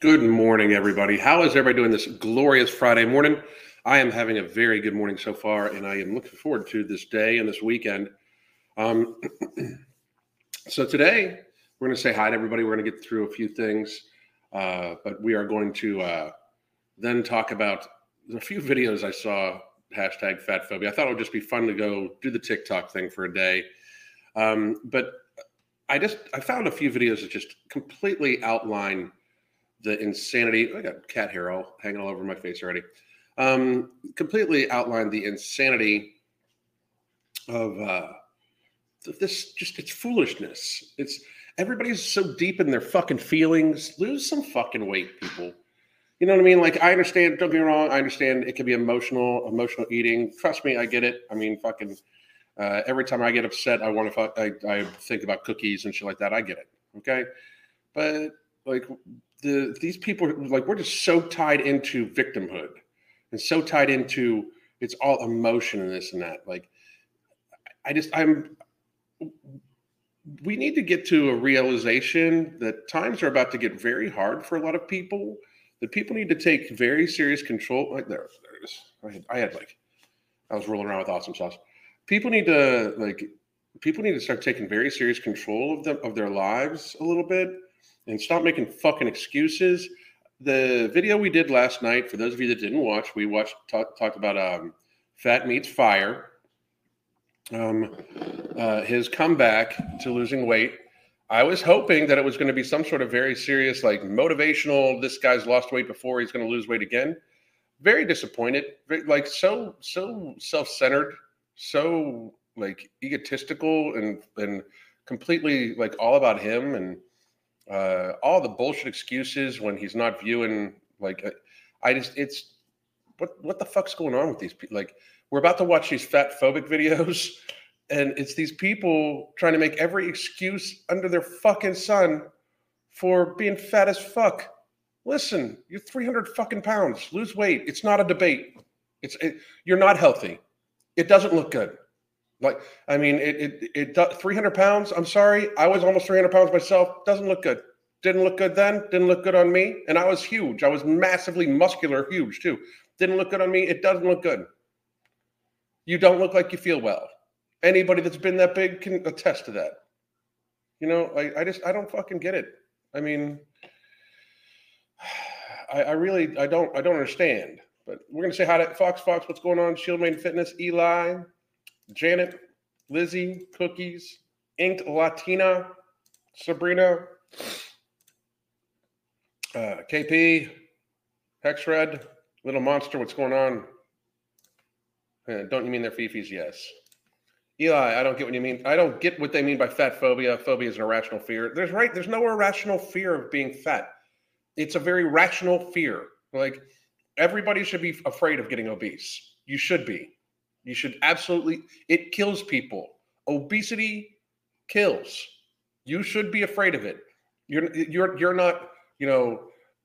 Good morning, everybody. How is everybody doing this glorious Friday morning? I am having a very good morning so far, and I am looking forward to this day and this weekend. Um, so today we're going to say hi to everybody. We're going to get through a few things, uh, but we are going to uh, then talk about a few videos I saw hashtag fat phobia. I thought it would just be fun to go do the TikTok thing for a day, um, but I just I found a few videos that just completely outline the insanity. I got cat hair all hanging all over my face already. Um, completely outlined the insanity of uh, this. Just it's foolishness. It's everybody's so deep in their fucking feelings. Lose some fucking weight, people. You know what I mean? Like I understand. Don't get me wrong. I understand it can be emotional, emotional eating. Trust me, I get it. I mean, fucking. Uh, every time I get upset, I want to. I, I think about cookies and shit like that. I get it. Okay, but like the these people like we're just so tied into victimhood and so tied into it's all emotion and this and that. Like i just i'm we need to get to a realization that times are about to get very hard for a lot of people that people need to take very serious control like there, I had, I had like i was rolling around with awesome sauce. People need to like people need to start taking very serious control of them of their lives a little bit and stop making fucking excuses. The video we did last night, for those of you that didn't watch, we watched talk, talked about um, Fat Meets Fire. Um, uh, his comeback to losing weight. I was hoping that it was going to be some sort of very serious, like motivational. This guy's lost weight before; he's going to lose weight again. Very disappointed. Like so, so self-centered, so like egotistical, and and completely like all about him and uh, all the bullshit excuses when he's not viewing like uh, I just it's what what the fuck's going on with these people? Like we're about to watch these fat phobic videos, and it's these people trying to make every excuse under their fucking sun for being fat as fuck. Listen, you're 300 fucking pounds. Lose weight. It's not a debate. It's it, you're not healthy. It doesn't look good. Like, I mean, it, it, it, 300 pounds. I'm sorry. I was almost 300 pounds myself. Doesn't look good. Didn't look good then. Didn't look good on me. And I was huge. I was massively muscular, huge too. Didn't look good on me. It doesn't look good. You don't look like you feel well. Anybody that's been that big can attest to that. You know, I, I just, I don't fucking get it. I mean, I, I really, I don't, I don't understand. But we're gonna say hi to Fox. Fox, what's going on? Shield Main Fitness, Eli, Janet, Lizzie, Cookies, Inked Latina, Sabrina, uh, KP, Hexred, Little Monster, what's going on? Uh, don't you mean they're Fifis? Yes. Eli, I don't get what you mean. I don't get what they mean by fat phobia. Phobia is an irrational fear. There's right. There's no irrational fear of being fat. It's a very rational fear. Like everybody should be afraid of getting obese. You should be. You should absolutely, it kills people. Obesity kills. You should be afraid of it. You're you're you're not, you know,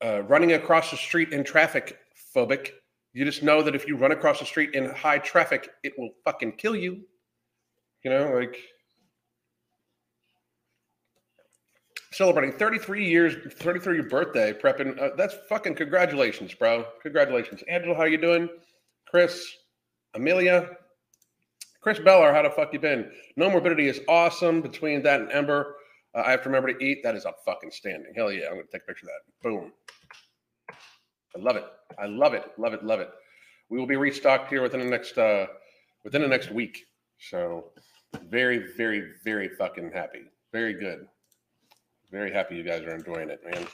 uh, running across the street in traffic phobic. You just know that if you run across the street in high traffic, it will fucking kill you. You know, like celebrating 33 years, 33 your birthday, prepping. Uh, that's fucking congratulations, bro. Congratulations, Angela. How you doing, Chris? Amelia, Chris Beller, how the fuck you been? No morbidity is awesome. Between that and Ember, uh, I have to remember to eat. That is a fucking standing. Hell yeah, I'm gonna take a picture of that. Boom. I love it. I love it. Love it. Love it. We will be restocked here within the next uh within the next week. So very, very, very fucking happy. Very good. Very happy you guys are enjoying it, man.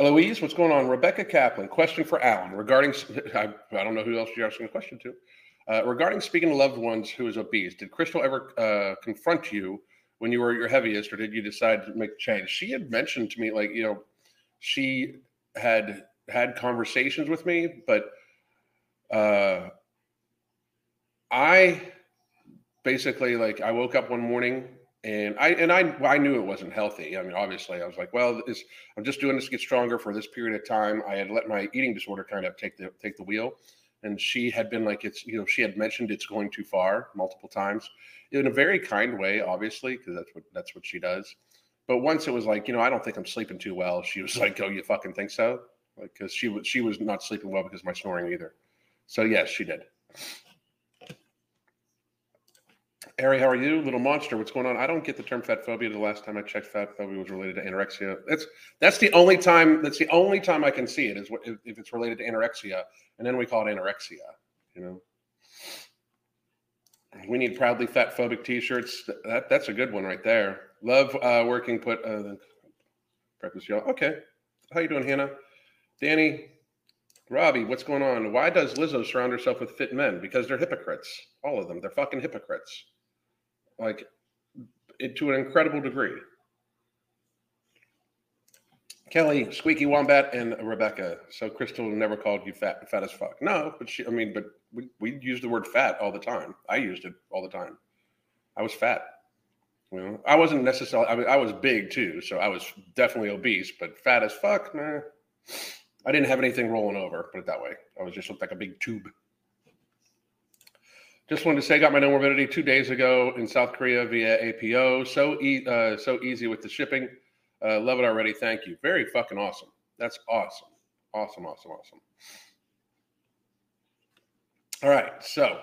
Eloise, what's going on? Rebecca Kaplan, question for Alan regarding, I, I don't know who else you're asking a question to. Uh, regarding speaking to loved ones who is obese, did Crystal ever uh, confront you when you were at your heaviest, or did you decide to make a change? She had mentioned to me, like, you know, she had had conversations with me, but uh, I basically, like, I woke up one morning and I and I I knew it wasn't healthy. I mean, obviously, I was like, well, this, I'm just doing this to get stronger for this period of time. I had let my eating disorder kind of take the take the wheel, and she had been like, it's you know, she had mentioned it's going too far multiple times in a very kind way, obviously, because that's what that's what she does. But once it was like, you know, I don't think I'm sleeping too well. She was like, "Oh, you fucking think so?" Like, because she was she was not sleeping well because of my snoring either. So yes, she did. Ari, how are you? Little monster, what's going on? I don't get the term fat phobia. The last time I checked, fat phobia was related to anorexia. That's that's the only time. That's the only time I can see it is if, if it's related to anorexia, and then we call it anorexia. You know, we need proudly fat phobic T-shirts. That that's a good one right there. Love uh, working. Put uh, breakfast y'all. Okay, how you doing, Hannah? Danny, Robbie, what's going on? Why does Lizzo surround herself with fit men? Because they're hypocrites. All of them. They're fucking hypocrites. Like, it, to an incredible degree. Kelly, Squeaky Wombat, and Rebecca. So Crystal never called you fat, fat as fuck. No, but she. I mean, but we we use the word fat all the time. I used it all the time. I was fat. You know, I wasn't necessarily. I mean, I was big too, so I was definitely obese. But fat as fuck, nah. I didn't have anything rolling over, put it that way. I was just looked like a big tube. Just wanted to say, I got my no morbidity two days ago in South Korea via APO. So e- uh, so easy with the shipping. Uh, love it already. Thank you. Very fucking awesome. That's awesome. Awesome, awesome, awesome. All right. So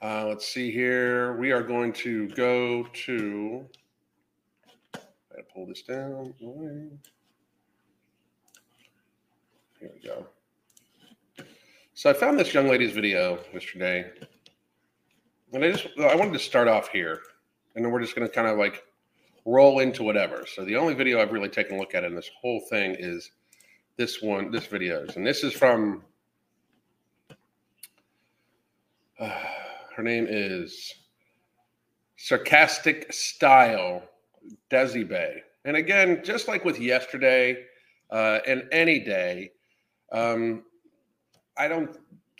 uh, let's see here. We are going to go to. I pull this down. Here we go. So I found this young lady's video yesterday, and I just I wanted to start off here, and then we're just going to kind of like roll into whatever. So the only video I've really taken a look at in this whole thing is this one, this videos, and this is from. Uh, her name is Sarcastic Style Desi Bay. And again, just like with yesterday uh, and any day, um, I don't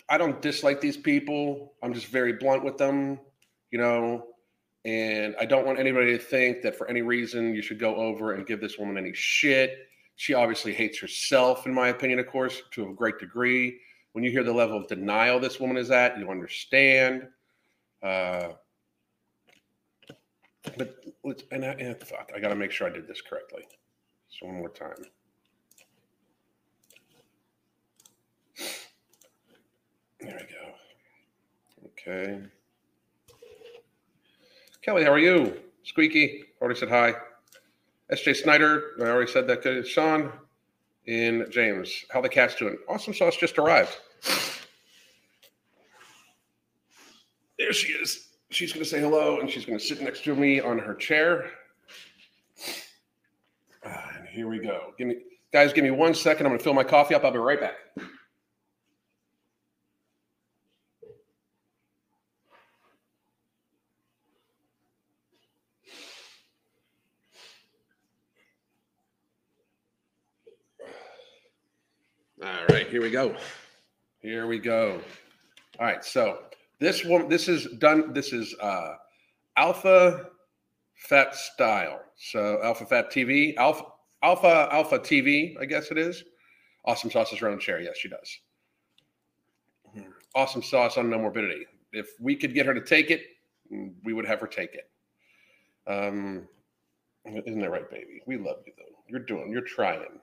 I don't dislike these people. I'm just very blunt with them, you know, and I don't want anybody to think that for any reason you should go over and give this woman any shit. She obviously hates herself, in my opinion, of course, to a great degree. When you hear the level of denial this woman is at, you understand. Uh, but let's and, I, and I got to make sure I did this correctly. So one more time. There we go. Okay. Kelly, how are you? Squeaky, already said hi. SJ Snyder, I already said that. Good. Sean and James, how the cat's doing? Awesome sauce just arrived. There she is. She's going to say hello and she's going to sit next to me on her chair. Ah, and here we go. Give me, guys, give me one second. I'm going to fill my coffee up. I'll be right back. All right, here we go. Here we go. All right, so this one, this is done. This is uh, Alpha Fat Style. So Alpha Fat TV, Alpha Alpha Alpha TV, I guess it is. Awesome sauce is her own chair. Yes, she does. Hmm. Awesome sauce on no morbidity. If we could get her to take it, we would have her take it. Um, isn't that right, baby? We love you though. You're doing. You're trying.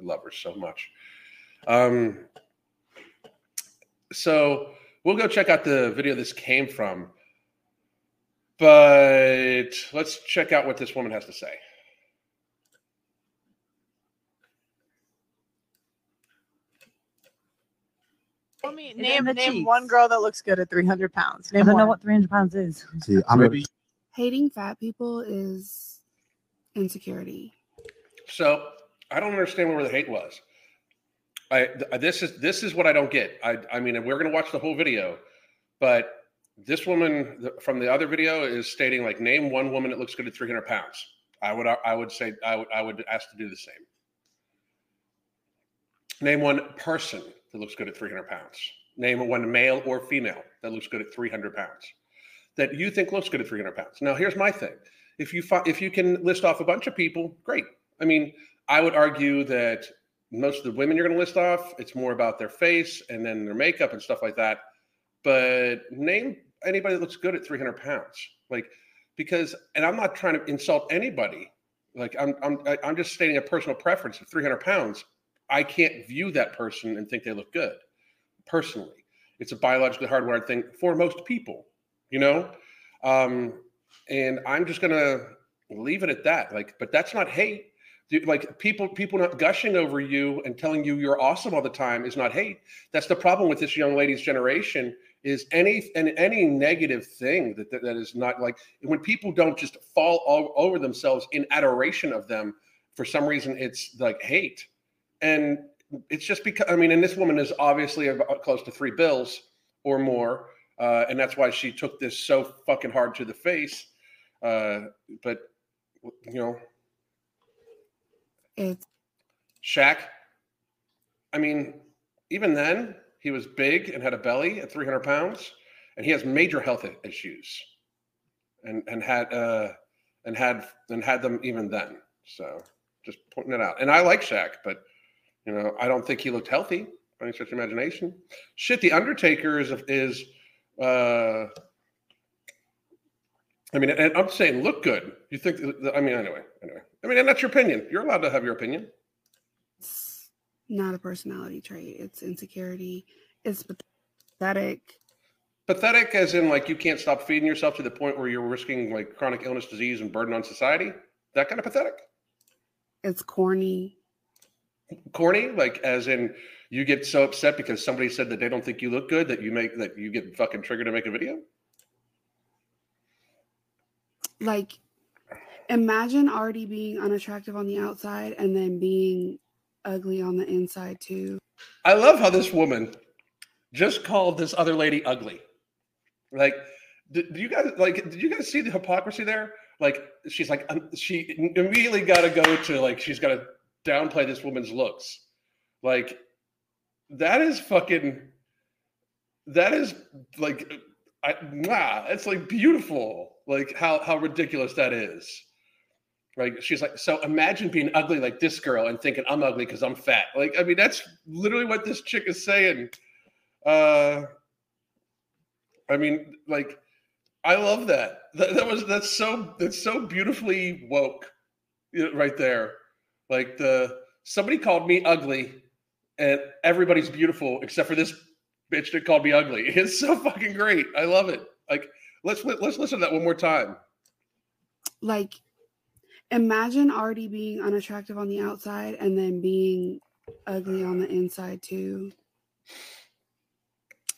We love her so much. Um, so we'll go check out the video this came from. But let's check out what this woman has to say. Tell me, name name one girl that looks good at 300 pounds. I Name don't know what 300 pounds is. See, I'm a, hating fat people is insecurity. So I don't understand where the hate was. I uh, this is this is what I don't get. I I mean, we're gonna watch the whole video, but this woman from the other video is stating like, name one woman that looks good at 300 pounds. I would I would say I would I would ask to do the same. Name one person that looks good at 300 pounds. Name one male or female that looks good at 300 pounds. That you think looks good at 300 pounds. Now, here's my thing: if you fi- if you can list off a bunch of people, great. I mean, I would argue that most of the women you're going to list off, it's more about their face and then their makeup and stuff like that. But name anybody that looks good at 300 pounds, like because, and I'm not trying to insult anybody. Like I'm, I'm, I'm just stating a personal preference of 300 pounds. I can't view that person and think they look good. Personally, it's a biologically hardwired thing for most people, you know. Um, and I'm just gonna leave it at that. Like, but that's not hate like people people not gushing over you and telling you you're awesome all the time is not hate. That's the problem with this young lady's generation is any and any negative thing that, that, that is not like when people don't just fall all over themselves in adoration of them for some reason it's like hate. And it's just because i mean and this woman is obviously about close to three bills or more uh, and that's why she took this so fucking hard to the face uh, but you know it's Shaq. I mean, even then, he was big and had a belly at 300 pounds, and he has major health issues, and and had uh, and had and had them even then. So just pointing it out. And I like Shaq, but you know, I don't think he looked healthy by any such imagination. Shit, the Undertaker is is. Uh, I mean, and I'm saying look good. You think? I mean, anyway. I mean, and that's your opinion. You're allowed to have your opinion. It's not a personality trait. It's insecurity. It's pathetic. Pathetic, as in like you can't stop feeding yourself to the point where you're risking like chronic illness, disease, and burden on society. That kind of pathetic. It's corny. Corny, like as in you get so upset because somebody said that they don't think you look good that you make that you get fucking triggered to make a video. Like imagine already being unattractive on the outside and then being ugly on the inside too. I love how this woman just called this other lady ugly. Like, do, you guys like? Did you guys see the hypocrisy there? Like, she's like, um, she immediately got to go to like, she's got to downplay this woman's looks. Like, that is fucking. That is like, I, wow, it's like beautiful. Like how how ridiculous that is. Like she's like, so imagine being ugly like this girl and thinking I'm ugly because I'm fat. Like, I mean, that's literally what this chick is saying. Uh I mean, like, I love that. That, that was that's so that's so beautifully woke right there. Like the somebody called me ugly and everybody's beautiful except for this bitch that called me ugly. It's so fucking great. I love it. Like let's let's listen to that one more time. Like imagine already being unattractive on the outside and then being ugly on the inside too.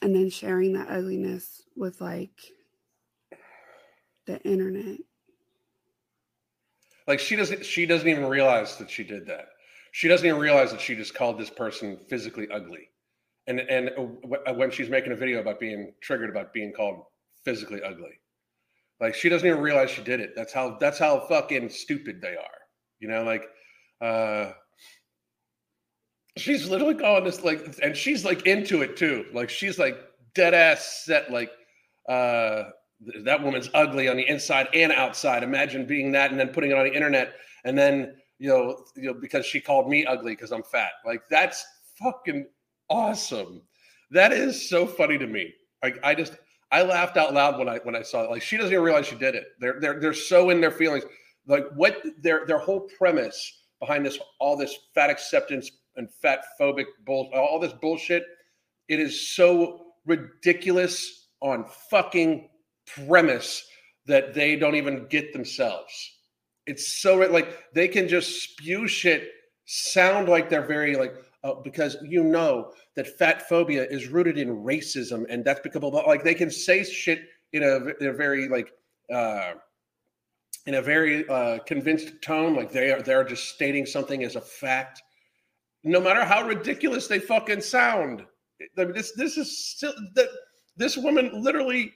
And then sharing that ugliness with like the internet. Like she doesn't she doesn't even realize that she did that. She doesn't even realize that she just called this person physically ugly. And and uh, when she's making a video about being triggered about being called physically ugly like she doesn't even realize she did it. That's how that's how fucking stupid they are. You know, like uh she's literally calling this like and she's like into it too. Like she's like dead ass set like uh that woman's ugly on the inside and outside. Imagine being that and then putting it on the internet and then you know, you know because she called me ugly because I'm fat. Like that's fucking awesome. That is so funny to me. Like I just I laughed out loud when I when I saw it. Like she doesn't even realize she did it. They're they're they're so in their feelings. Like what their their whole premise behind this all this fat acceptance and fat phobic bull all this bullshit. It is so ridiculous on fucking premise that they don't even get themselves. It's so like they can just spew shit, sound like they're very like uh, because you know that fat phobia is rooted in racism, and that's because like they can say shit in a, in a very like uh, in a very uh, convinced tone, like they are they're just stating something as a fact, no matter how ridiculous they fucking sound. I mean, this this is still that this woman literally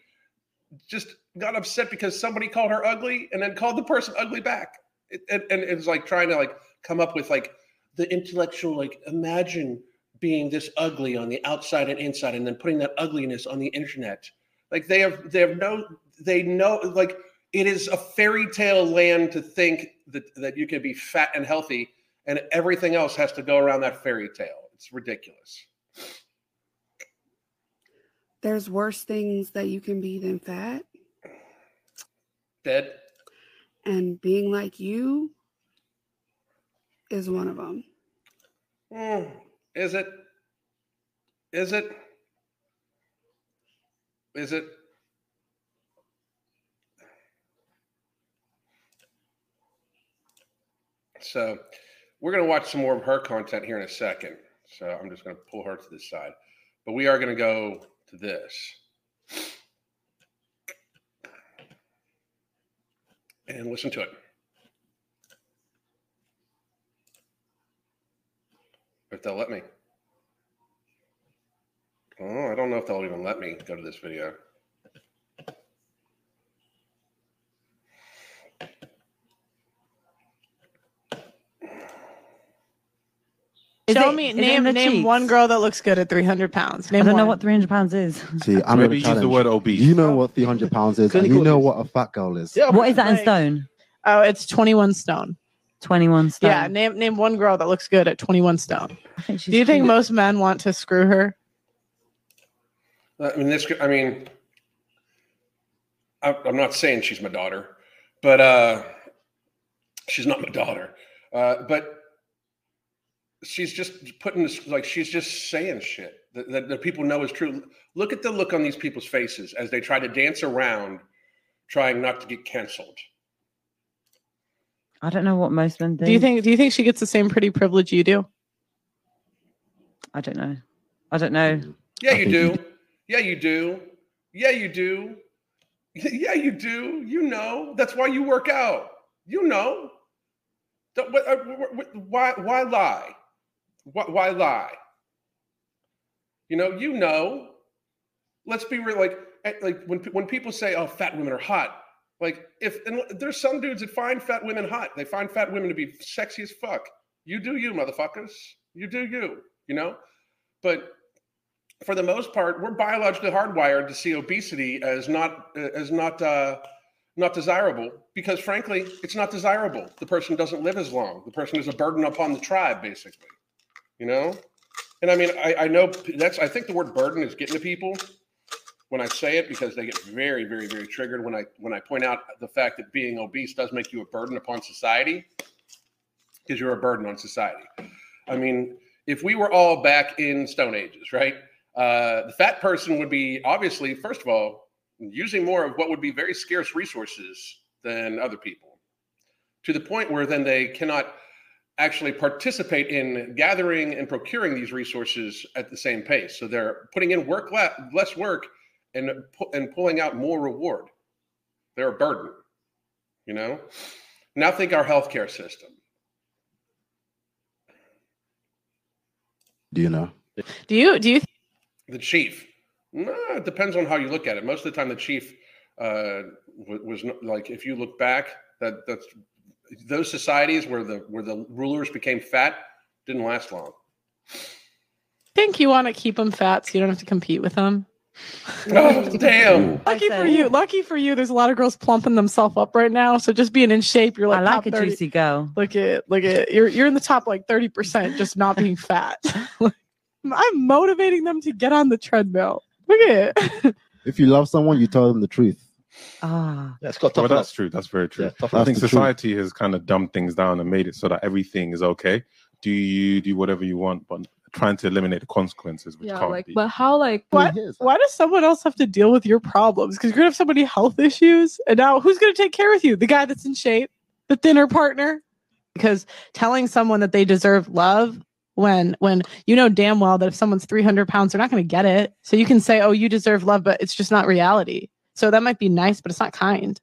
just got upset because somebody called her ugly and then called the person ugly back. It, and, and it was like trying to like come up with like the intellectual like imagine being this ugly on the outside and inside and then putting that ugliness on the internet like they have they have no they know like it is a fairy tale land to think that that you can be fat and healthy and everything else has to go around that fairy tale. It's ridiculous. There's worse things that you can be than fat. Dead. And being like you is one of them. Mm, is it? Is it? Is it? So we're going to watch some more of her content here in a second. So I'm just going to pull her to the side. But we are going to go to this. And listen to it. If they'll let me. Oh, I don't know if they'll even let me go to this video. Is Show it, me name name cheeks? one girl that looks good at 300 pounds. Name I don't one. know what 300 pounds is. See, I'm Maybe use the word obese. You know what 300 pounds is, and you know what a fat girl is. Yeah, what is that in stone? Oh, it's 21 stone. 21 stone. Yeah, name name one girl that looks good at 21 stone. I think she's Do you cute. think most men want to screw her? I mean, this. I mean, I'm not saying she's my daughter, but uh, she's not my daughter. Uh, but she's just putting this like she's just saying shit that, that, that, people know is true. Look at the look on these people's faces as they try to dance around, trying not to get canceled. I don't know what most men do. Do you think? Do you think she gets the same pretty privilege you do? I don't know. I don't know. Yeah, you do. Yeah, you do. Yeah, you do. Yeah, you do. You know. That's why you work out. You know. Uh, why? Why lie? Why, why lie? You know, you know. Let's be real. Like, eh, like when when people say, "Oh, fat women are hot," like if and there's some dudes that find fat women hot. They find fat women to be sexy as fuck. You do you, motherfuckers. You do you. You know, but for the most part, we're biologically hardwired to see obesity as not as not uh, not desirable because, frankly, it's not desirable. The person doesn't live as long. The person is a burden upon the tribe, basically you know? And I mean, I, I know that's, I think the word burden is getting to people when I say it because they get very, very, very triggered when I, when I point out the fact that being obese does make you a burden upon society because you're a burden on society. I mean, if we were all back in Stone Ages, right? Uh, the fat person would be obviously, first of all, using more of what would be very scarce resources than other people to the point where then they cannot actually participate in gathering and procuring these resources at the same pace. So they're putting in work less work and and pulling out more reward. They're a burden, you know. Now think our healthcare system. Do you know? Do you do you? the chief. No, it depends on how you look at it. Most of the time, the chief uh, was, was like, if you look back, that that's those societies where the where the rulers became fat didn't last long. Think you want to keep them fat so you don't have to compete with them? oh, damn! Lucky for you, lucky for you. There's a lot of girls plumping themselves up right now. So just being in shape, you're like I like a 30. juicy girl. Look at look at you're you're in the top like thirty percent, just not being fat. I'm motivating them to get on the treadmill. Look at it. if you love someone, you tell them the truth. Ah, yeah, it's got well, that's true. That's very true. Yeah, I think society truth. has kind of dumbed things down and made it so that everything is okay. Do you do whatever you want, but trying to eliminate the consequences, which yeah, can't like, be. But how, like, why, why does someone else have to deal with your problems? Because you're gonna have so many health issues, and now who's gonna take care of you? The guy that's in shape, the thinner partner. Because telling someone that they deserve love when when you know damn well that if someone's 300 pounds they're not going to get it so you can say oh you deserve love but it's just not reality so that might be nice, but it's not kind.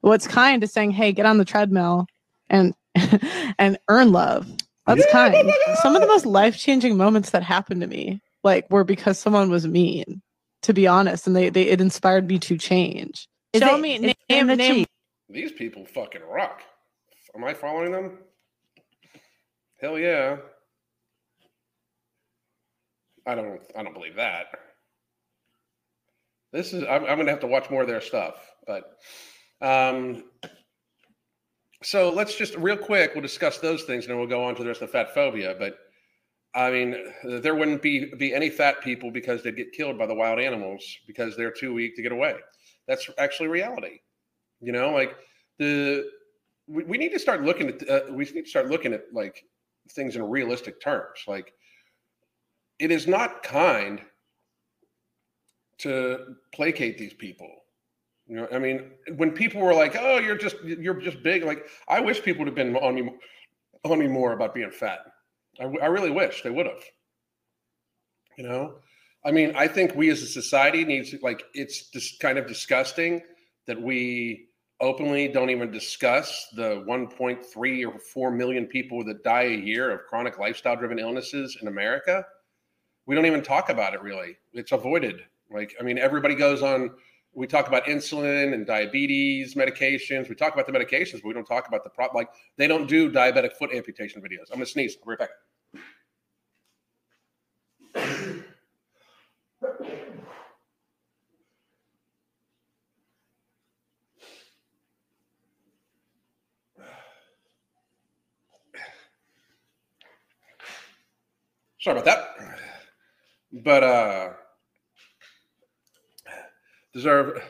What's kind is saying, "Hey, get on the treadmill and and earn love." That's yeah, kind. Some of the most life changing moments that happened to me, like, were because someone was mean. To be honest, and they, they it inspired me to change. Is Show it, me name, name, name. These people fucking rock. Am I following them? Hell yeah. I don't. I don't believe that. This is I'm, I'm going to have to watch more of their stuff, but um, so let's just real quick, we'll discuss those things and then we'll go on to the rest of fat phobia. But I mean, there wouldn't be be any fat people because they'd get killed by the wild animals because they're too weak to get away. That's actually reality. You know, like the we, we need to start looking at uh, we need to start looking at like things in realistic terms. Like it is not kind to placate these people. You know, I mean, when people were like, "Oh, you're just you're just big," like I wish people would have been on me on me more about being fat. I, I really wish they would have. You know, I mean, I think we as a society needs like it's just kind of disgusting that we openly don't even discuss the 1.3 or 4 million people that die a year of chronic lifestyle driven illnesses in America. We don't even talk about it really. It's avoided. Like, I mean, everybody goes on, we talk about insulin and diabetes medications. We talk about the medications, but we don't talk about the problem. Like, they don't do diabetic foot amputation videos. I'm to sneeze. I'll be right back. Sorry about that. But uh deserve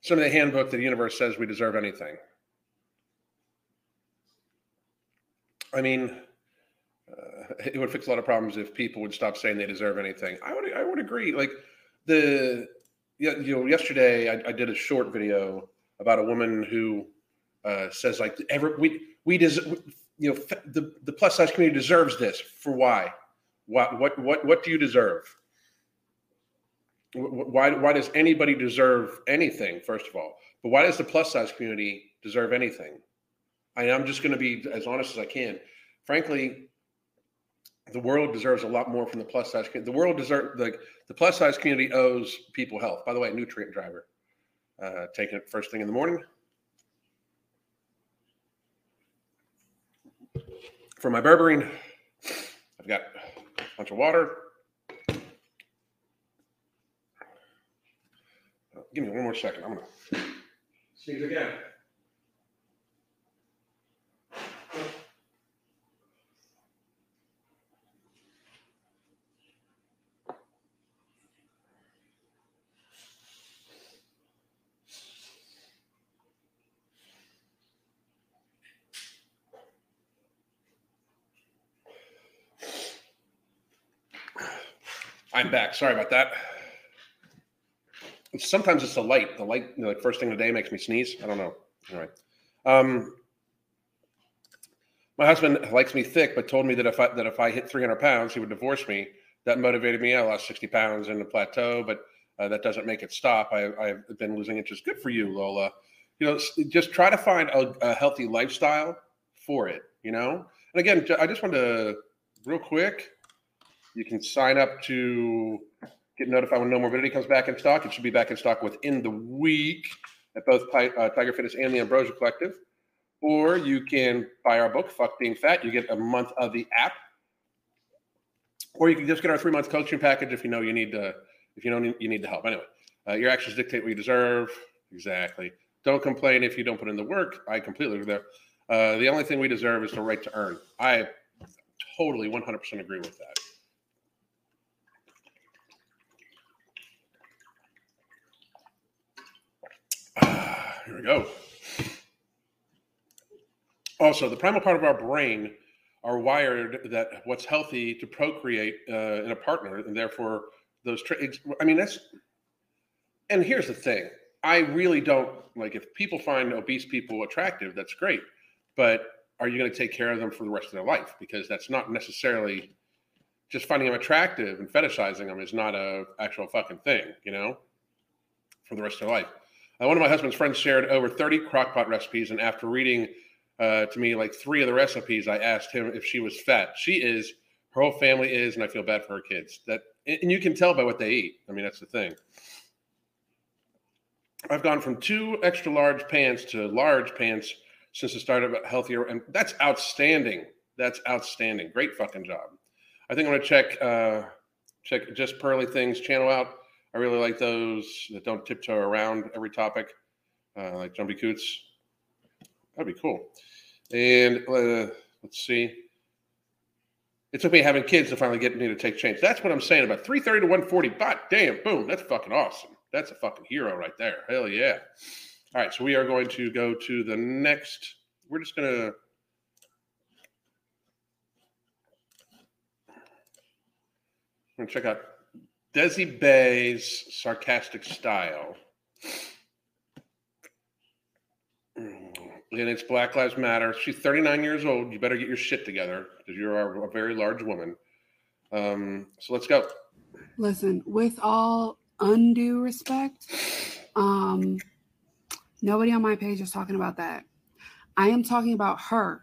some of the handbook that the universe says we deserve anything. I mean, uh, it would fix a lot of problems if people would stop saying they deserve anything. I would I would agree. Like the you know yesterday I, I did a short video about a woman who uh, says like ever we we deserve you know the the plus size community deserves this for why what what what what do you deserve? Why why does anybody deserve anything? First of all, but why does the plus size community deserve anything? I, I'm just going to be as honest as I can. Frankly, the world deserves a lot more from the plus size. community. The world deserves the the plus size community owes people health. By the way, nutrient driver, uh, taking it first thing in the morning. For my berberine, I've got a bunch of water. Give me one more second. I'm gonna sneeze again. I'm back. Sorry about that. Sometimes it's the light. The light, you know, like first thing of the day, makes me sneeze. I don't know. Anyway, um, my husband likes me thick, but told me that if I that if I hit 300 pounds, he would divorce me. That motivated me. I lost 60 pounds in the plateau, but uh, that doesn't make it stop. I, I've been losing interest. Good for you, Lola. You know, just try to find a, a healthy lifestyle for it. You know, and again, I just want to real quick you can sign up to get notified when No Morbidity comes back in stock. It should be back in stock within the week at both uh, Tiger Fitness and the Ambrosia Collective. Or you can buy our book, Fuck Being Fat. You get a month of the app. Or you can just get our three month coaching package if you know you need to, if you know you need the help. Anyway, uh, your actions dictate what you deserve. Exactly. Don't complain if you don't put in the work. I completely agree there. Uh, the only thing we deserve is the right to earn. I totally 100% agree with that. Here we go. Also, the primal part of our brain are wired that what's healthy to procreate uh, in a partner, and therefore those. Tra- I mean, that's. And here's the thing: I really don't like if people find obese people attractive. That's great, but are you going to take care of them for the rest of their life? Because that's not necessarily just finding them attractive and fetishizing them is not a actual fucking thing, you know, for the rest of their life. Uh, one of my husband's friends shared over 30 crockpot recipes, and after reading uh, to me like three of the recipes, I asked him if she was fat. She is. Her whole family is, and I feel bad for her kids. That and you can tell by what they eat. I mean, that's the thing. I've gone from two extra large pants to large pants since the start of healthier, and that's outstanding. That's outstanding. Great fucking job. I think I'm gonna check uh, check just pearly things channel out. I really like those that don't tiptoe around every topic, uh, like Jumpy Coots. That'd be cool. And uh, let's see. It took me having kids to finally get me to take change. That's what I'm saying about 330 to 140. God damn, boom. That's fucking awesome. That's a fucking hero right there. Hell yeah. All right, so we are going to go to the next. We're just going to. Going to check out Desi Bay's sarcastic style. And it's Black Lives Matter. She's 39 years old. You better get your shit together because you're a very large woman. Um, so let's go. Listen, with all undue respect, um, nobody on my page is talking about that. I am talking about her.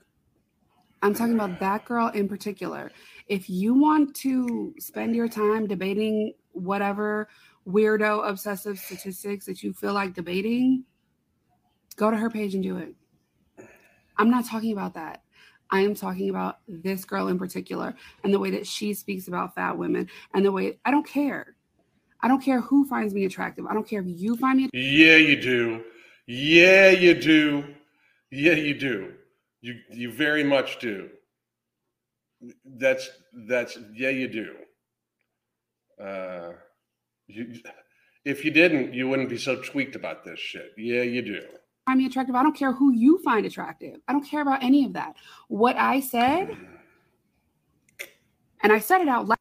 I'm talking about that girl in particular. If you want to spend your time debating whatever weirdo obsessive statistics that you feel like debating, go to her page and do it. I'm not talking about that. I am talking about this girl in particular and the way that she speaks about fat women and the way I don't care. I don't care who finds me attractive. I don't care if you find me. Attractive. Yeah, you do. Yeah, you do. Yeah, you do. You you very much do. That's that's yeah, you do. Uh, you if you didn't, you wouldn't be so tweaked about this shit. Yeah, you do find me attractive. I don't care who you find attractive. I don't care about any of that. What I said, and I said it out loud.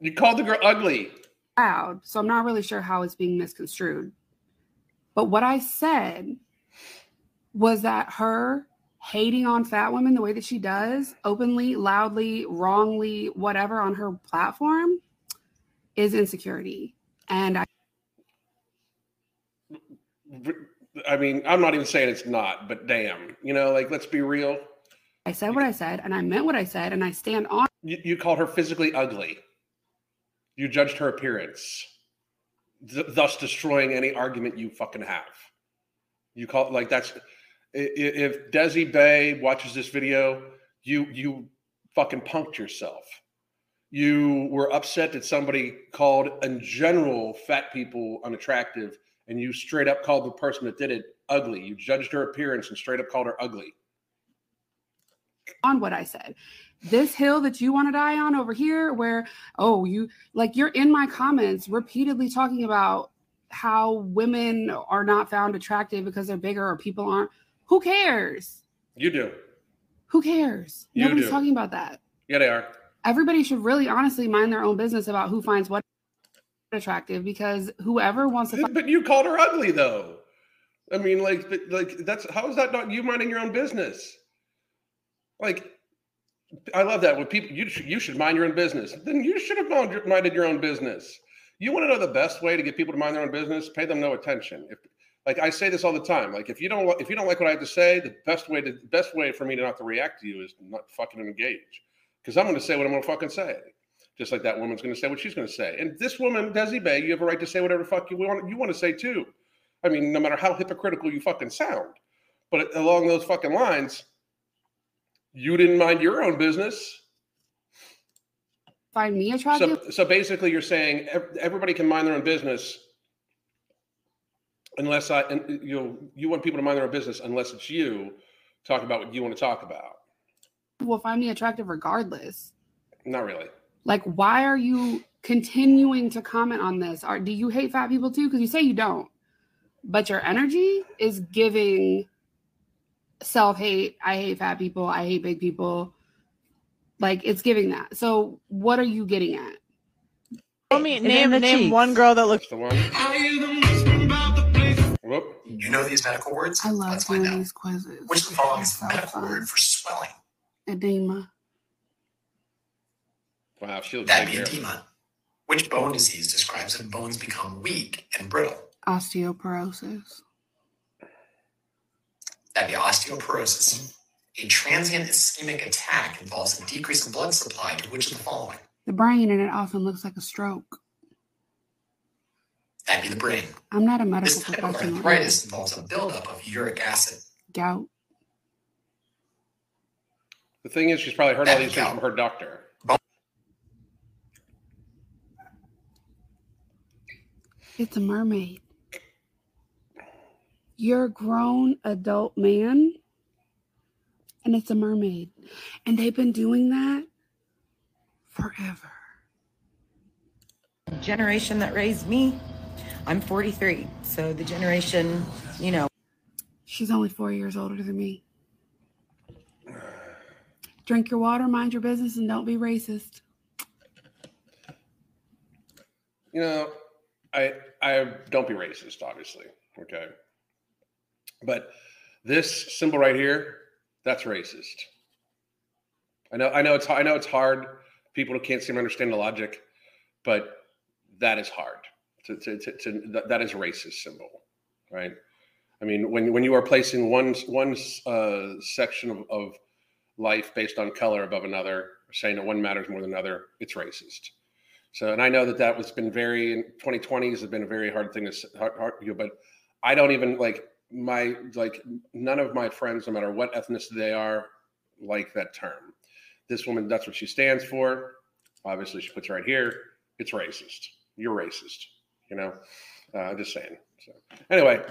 You called the girl ugly. Loud, so I'm not really sure how it's being misconstrued. But what I said was that her hating on fat women the way that she does, openly, loudly, wrongly, whatever on her platform, is insecurity. And I I mean, I'm not even saying it's not, but damn, you know, like let's be real. I said what I said, and I meant what I said, and I stand on. You, you called her physically ugly. You judged her appearance, th- thus destroying any argument you fucking have. You call like that's if Desi Bay watches this video, you you fucking punked yourself. You were upset that somebody called in general fat people unattractive and you straight up called the person that did it ugly. You judged her appearance and straight up called her ugly. On what I said. This hill that you want to die on over here, where, oh, you like you're in my comments repeatedly talking about how women are not found attractive because they're bigger or people aren't. Who cares? You do. Who cares? You Nobody's do. talking about that. Yeah, they are. Everybody should really honestly mind their own business about who finds what attractive because whoever wants to. but you called her ugly though. I mean, like, like that's how is that not you minding your own business? Like, I love that when people you should, you should mind your own business. Then you should have minded your own business. You want to know the best way to get people to mind their own business? Pay them no attention. If like I say this all the time, like if you don't if you don't like what I have to say, the best way to the best way for me to not to react to you is not fucking engage because I'm going to say what I'm going to fucking say just like that woman's going to say what she's going to say. And this woman, Desi Bay, you have a right to say whatever fuck you want you want to say too. I mean, no matter how hypocritical you fucking sound, but along those fucking lines, you didn't mind your own business. Find me attractive. So, so basically, you're saying everybody can mind their own business unless I and you know you want people to mind their own business unless it's you talk about what you want to talk about. Will find me attractive regardless. Not really. Like, why are you continuing to comment on this? Are do you hate fat people too? Because you say you don't, but your energy is giving self hate. I hate fat people. I hate big people. Like it's giving that. So what are you getting at? Tell me name name cheeks. one girl that looks the one. Whoop. You know these medical words? I love doing these quizzes. Which of the following is the medical word for swelling? Edema. Wow, she looks That'd be edema. Which bone disease describes when bones become weak and brittle? Osteoporosis. That'd be osteoporosis. A transient ischemic attack involves a decrease in blood supply to which of the following? The brain, and it often looks like a stroke. That'd be the brain. I'm not a medical this type professional. Of arthritis involves a buildup of uric acid. Gout. The thing is, she's probably heard all these things from her doctor. It's a mermaid. You're a grown adult man and it's a mermaid. And they've been doing that forever. Generation that raised me, I'm 43. So the generation, you know. She's only four years older than me. Drink your water, mind your business, and don't be racist. You know, I I don't be racist, obviously. Okay. But this symbol right here, that's racist. I know, I know it's I know it's hard. People can't seem to understand the logic, but that is hard. To, to, to, to that is racist symbol, right? I mean, when when you are placing one one uh, section of, of life based on color above another, saying that one matters more than another, it's racist. So, and I know that that was been very in 2020s has been a very hard thing to hard, hard, you know, but I don't even like my like none of my friends, no matter what ethnicity they are, like that term. This woman, that's what she stands for. Obviously, she puts right here. It's racist. You're racist. You know, uh, just saying. So anyway,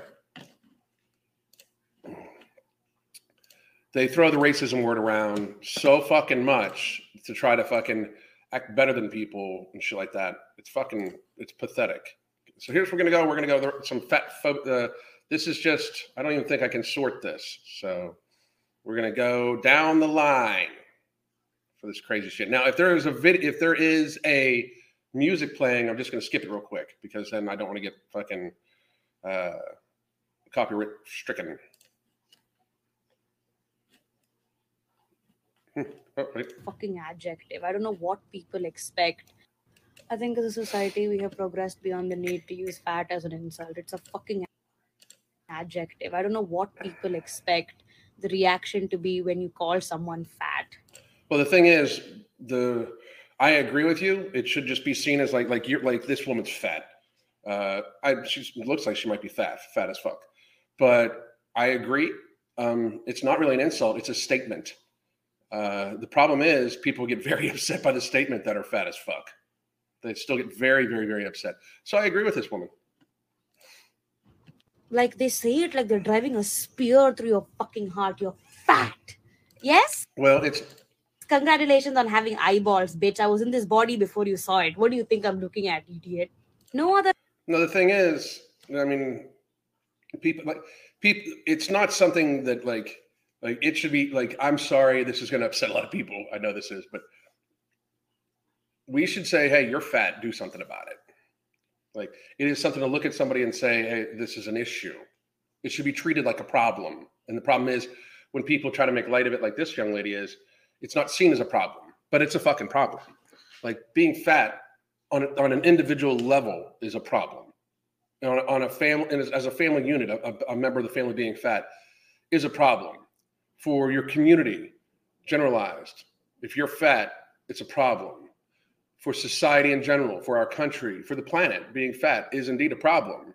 they throw the racism word around so fucking much to try to fucking act better than people and shit like that. It's fucking it's pathetic. So here's where we're gonna go. We're gonna go some fat folk. Uh, this is just I don't even think I can sort this. So we're gonna go down the line for this crazy shit. Now, if there is a video, if there is a music playing, I'm just gonna skip it real quick because then I don't want to get fucking uh, copyright stricken. oh, fucking adjective. I don't know what people expect. I think as a society we have progressed beyond the need to use fat as an insult. It's a fucking adjective. I don't know what people expect the reaction to be when you call someone fat. Well, the thing is, the I agree with you. It should just be seen as like like you're like this woman's fat. Uh, I she looks like she might be fat, fat as fuck. But I agree. Um, it's not really an insult; it's a statement. Uh, the problem is people get very upset by the statement that are fat as fuck. They still get very, very, very upset. So I agree with this woman. Like they say it like they're driving a spear through your fucking heart. You're fat. Yes? Well, it's congratulations on having eyeballs, bitch. I was in this body before you saw it. What do you think I'm looking at, idiot? No other. No, the thing is, I mean, people like people. It's not something that like like it should be like, I'm sorry, this is going to upset a lot of people. I know this is, but we should say, hey, you're fat, do something about it. Like it is something to look at somebody and say, hey, this is an issue. It should be treated like a problem. And the problem is when people try to make light of it, like this young lady is, it's not seen as a problem, but it's a fucking problem. Like being fat on, on an individual level is a problem. On, on a family, and as a family unit, a, a member of the family being fat is a problem for your community, generalized. If you're fat, it's a problem. For society in general, for our country, for the planet, being fat is indeed a problem.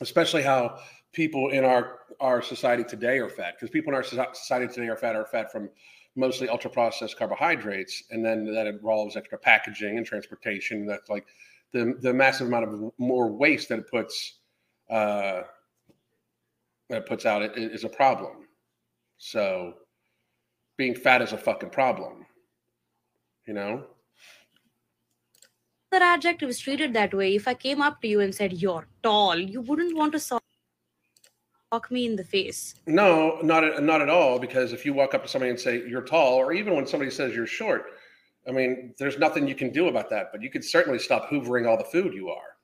Especially how people in our our society today are fat, because people in our society today are fat are fat from mostly ultra processed carbohydrates, and then that involves extra packaging and transportation. That's like the the massive amount of more waste that it puts uh, that it puts out is a problem. So being fat is a fucking problem. You know? That adjective is treated that way. If I came up to you and said you're tall, you wouldn't want to sock me in the face. No, not not at all. Because if you walk up to somebody and say you're tall, or even when somebody says you're short, I mean, there's nothing you can do about that. But you can certainly stop hoovering all the food you are.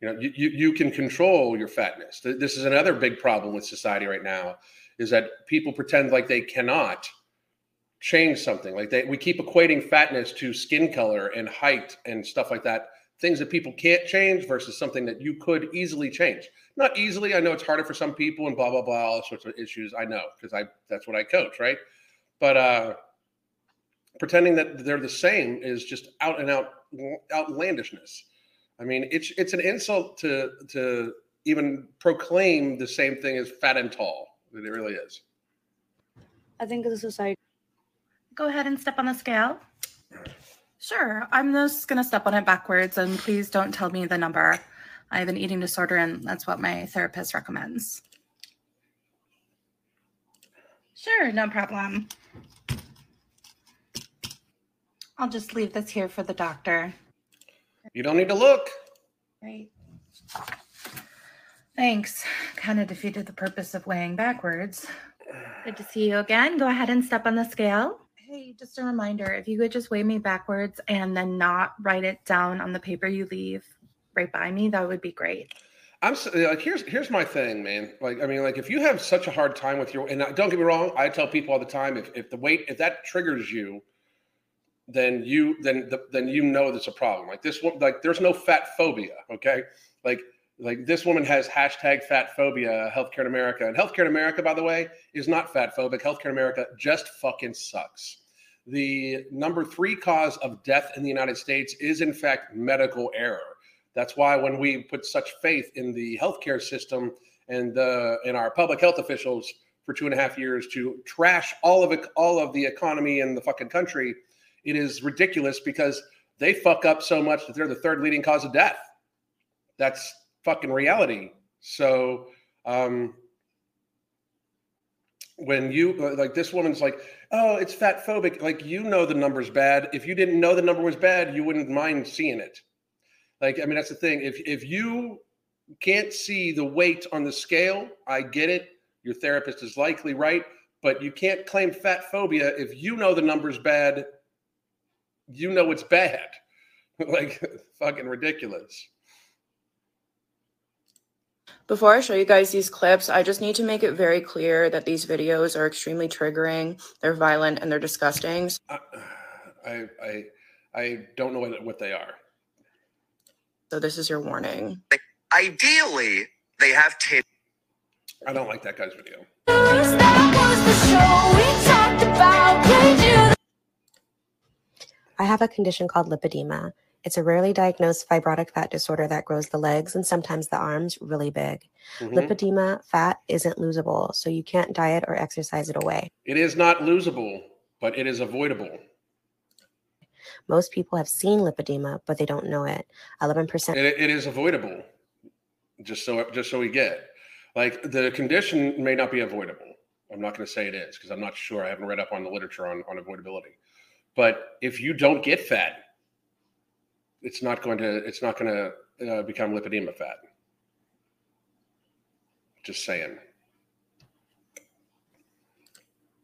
You know, you, you, you can control your fatness. This is another big problem with society right now is that people pretend like they cannot change something. Like they, we keep equating fatness to skin color and height and stuff like that. Things that people can't change versus something that you could easily change. Not easily. I know it's harder for some people and blah blah blah, all sorts of issues. I know because I that's what I coach, right? But uh, pretending that they're the same is just out and out outlandishness. I mean, it's it's an insult to to even proclaim the same thing as fat and tall. It really is. I think as a society. Go ahead and step on the scale. Sure. I'm just going to step on it backwards and please don't tell me the number. I have an eating disorder and that's what my therapist recommends. Sure, no problem. I'll just leave this here for the doctor. You don't need to look. Great. Thanks. Kind of defeated the purpose of weighing backwards. Good to see you again. Go ahead and step on the scale. Hey, just a reminder if you could just weigh me backwards and then not write it down on the paper you leave right by me, that would be great. I'm s- like, here's here's my thing, man. Like, I mean, like, if you have such a hard time with your, and don't get me wrong, I tell people all the time, if if the weight, if that triggers you, then you then the, then you know that's a problem. Like this one, like there's no fat phobia. Okay, like like this woman has hashtag fat phobia, healthcare in America, and healthcare in America, by the way, is not fat phobic. Healthcare in America just fucking sucks. The number three cause of death in the United States is in fact medical error. That's why when we put such faith in the healthcare system and uh, in our public health officials for two and a half years to trash all of it, all of the economy in the fucking country, it is ridiculous because they fuck up so much that they're the third leading cause of death. That's fucking reality. So um, when you like this woman's like, oh, it's fat phobic. Like you know the number's bad. If you didn't know the number was bad, you wouldn't mind seeing it. Like, I mean, that's the thing. If if you can't see the weight on the scale, I get it. Your therapist is likely right, but you can't claim fat phobia if you know the number's bad. You know it's bad. like fucking ridiculous. Before I show you guys these clips, I just need to make it very clear that these videos are extremely triggering, they're violent, and they're disgusting. Uh, I I I don't know what, what they are. So this is your warning. Ideally, they have tape. I don't like that guy's video. I have a condition called lipedema. It's a rarely diagnosed fibrotic fat disorder that grows the legs and sometimes the arms really big. Mhm. Lipedema fat isn't losable, so you can't diet or exercise it away. It is not losable, but it is avoidable. Most people have seen lipedema, but they don't know it. 11% It, it is avoidable. Just so just so we get like the condition may not be avoidable. I'm not going to say it is because I'm not sure. I haven't read up on the literature on, on avoidability. But if you don't get fat, it's not going to it's not going to uh, become lipedema fat. Just saying.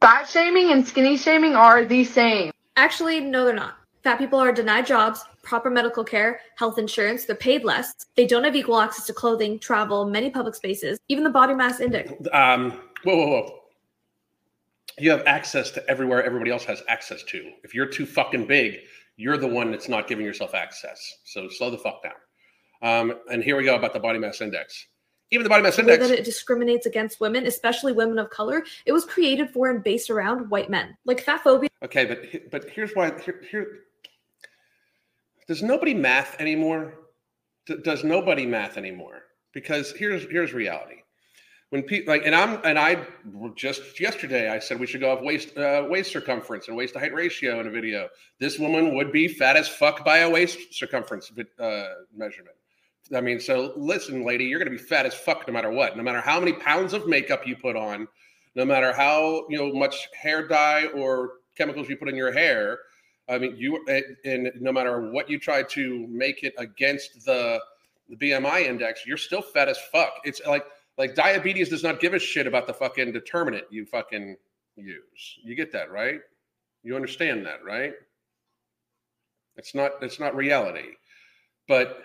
Fat shaming and skinny shaming are the same. Actually, no, they're not. Fat people are denied jobs, proper medical care, health insurance, they're paid less, they don't have equal access to clothing, travel, many public spaces, even the body mass index. Um, whoa, whoa, whoa. You have access to everywhere everybody else has access to. If you're too fucking big, you're the one that's not giving yourself access. So slow the fuck down. Um, and here we go about the body mass index. Even the body mass index. that it discriminates against women, especially women of color, it was created for and based around white men. Like fat phobia Okay, but but here's why. Here, here does nobody math anymore? D- does nobody math anymore? Because here's here's reality. When people like, and I'm and I just yesterday I said we should go off waist uh, waist circumference and waist to height ratio in a video. This woman would be fat as fuck by a waist circumference uh, measurement. I mean, so listen, lady, you're going to be fat as fuck no matter what. No matter how many pounds of makeup you put on, no matter how you know much hair dye or chemicals you put in your hair. I mean, you and, no matter what you try to make it against the the BMI index, you're still fat as fuck. It's like like diabetes does not give a shit about the fucking determinant you fucking use. You get that, right? You understand that, right? It's not it's not reality. But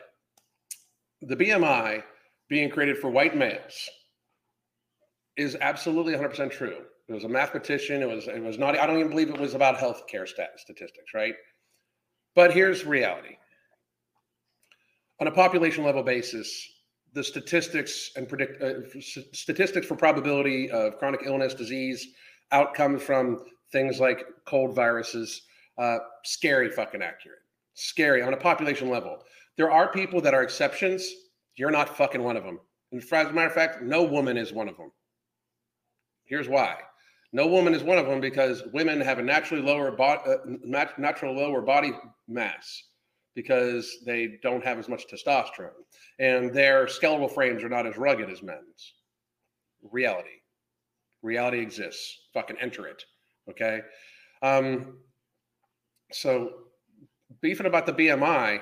the BMI being created for white males is absolutely 100% true. It was a mathematician. It was it was not. I don't even believe it was about healthcare stat, statistics, right? But here's reality. On a population level basis, the statistics and predict uh, statistics for probability of chronic illness, disease, outcomes from things like cold viruses, uh, scary fucking accurate. Scary on a population level. There are people that are exceptions. You're not fucking one of them. And as a matter of fact, no woman is one of them. Here's why. No woman is one of them because women have a naturally lower body, uh, natural lower body mass because they don't have as much testosterone, and their skeletal frames are not as rugged as men's. Reality. Reality exists. Fucking enter it. Okay. Um, so beefing about the BMI,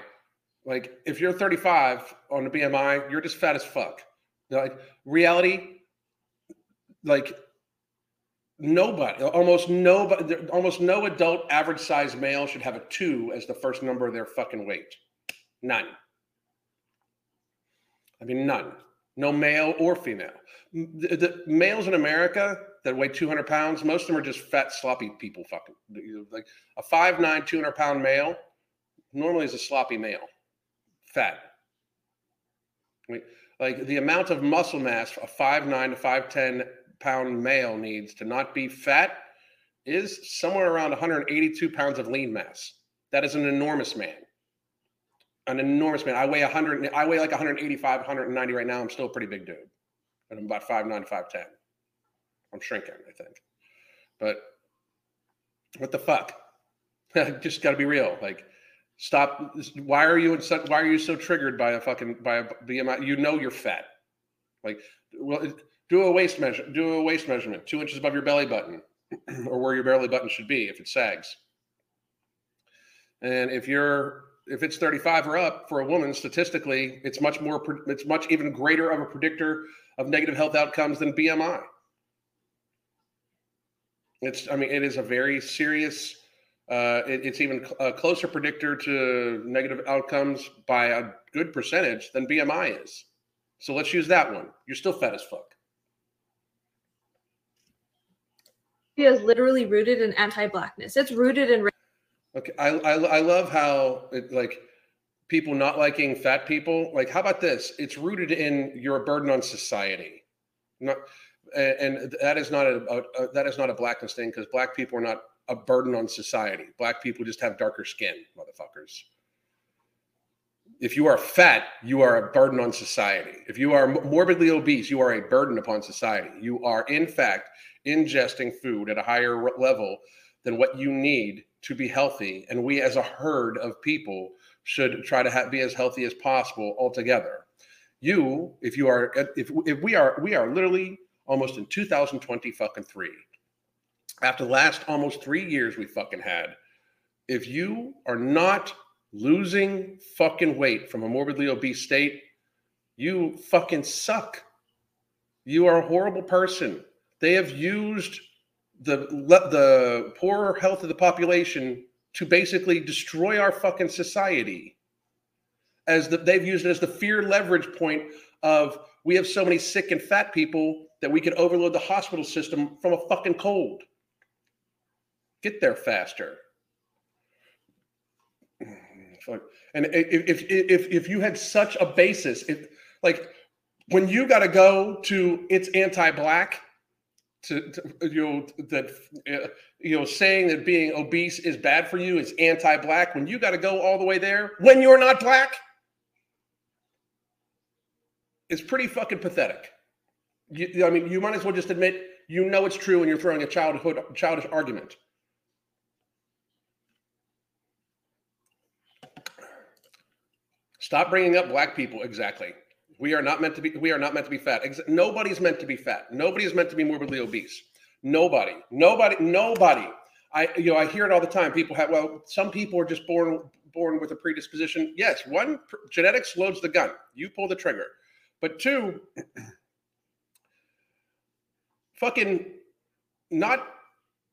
like if you're 35 on the BMI, you're just fat as fuck. Like reality, like nobody, almost nobody, almost no adult average size male should have a two as the first number of their fucking weight. None. I mean, none. No male or female. The, the males in America that weigh 200 pounds, most of them are just fat, sloppy people. Fucking like a 5'9", 200 pound male normally is a sloppy male, fat. Like the amount of muscle mass a 5'9 to 5'10 pound male needs to not be fat is somewhere around 182 pounds of lean mass. That is an enormous man. An enormous man. I weigh 100. I weigh like 185, 190 right now. I'm still a pretty big dude, and I'm about 5'9 5'10. I'm shrinking, I think. But what the fuck? Just got to be real. Like, stop. Why are you in such? Why are you so triggered by a fucking by a BMI? You know you're fat. Like, well, do a waist measure. Do a waist measurement, two inches above your belly button, or where your belly button should be if it sags. And if you're if it's 35 or up for a woman, statistically, it's much more. It's much even greater of a predictor of negative health outcomes than BMI. It's, I mean, it is a very serious. Uh, it, it's even a closer predictor to negative outcomes by a good percentage than BMI is. So let's use that one. You're still fat as fuck. He is literally rooted in anti-blackness. It's rooted in. Okay, I I, I love how it, like people not liking fat people. Like, how about this? It's rooted in you're a burden on society. Not and that is not a, a, a that is not a blackness thing because black people are not a burden on society. Black people just have darker skin, motherfuckers. If you are fat, you are a burden on society. If you are morbidly obese, you are a burden upon society. You are, in fact, ingesting food at a higher level than what you need to be healthy. And we, as a herd of people, should try to be as healthy as possible altogether. You, if you are, uh, if, if we are, we are literally almost in 2020 fucking three. After the last almost three years we fucking had, if you are not losing fucking weight from a morbidly obese state, you fucking suck. You are a horrible person. They have used the the poor health of the population to basically destroy our fucking society. As the, they've used it as the fear leverage point of we have so many sick and fat people that we could overload the hospital system from a fucking cold. Get there faster. And if if if, you had such a basis, if like when you got to go to it's anti-black, to, to, you know that uh, you know saying that being obese is bad for you is anti-black when you got to go all the way there when you're not black it's pretty fucking pathetic you, I mean, you might as well just admit you know it's true and you're throwing a childhood childish argument. Stop bringing up black people. Exactly. We are not meant to be. We are not meant to be fat. Nobody's meant to be fat. Nobody is meant to be morbidly obese. Nobody. Nobody. Nobody. I you know I hear it all the time. People have well, some people are just born born with a predisposition. Yes, one genetics loads the gun. You pull the trigger. But two, fucking not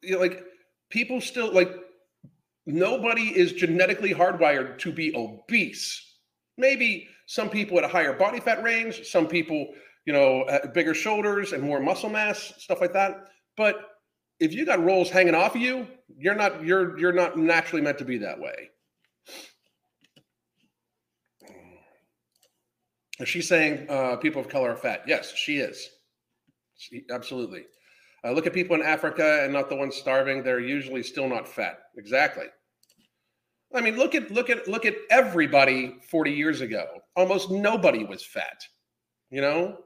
you know, like people still like nobody is genetically hardwired to be obese. Maybe some people at a higher body fat range, some people, you know, bigger shoulders and more muscle mass, stuff like that. But if you got rolls hanging off of you, you're not you're you're not naturally meant to be that way. Is she saying uh, people of color are fat? Yes, she is. Absolutely. Uh, look at people in Africa and not the ones starving. They're usually still not fat. Exactly. I mean, look at look at look at everybody 40 years ago. Almost nobody was fat. You know,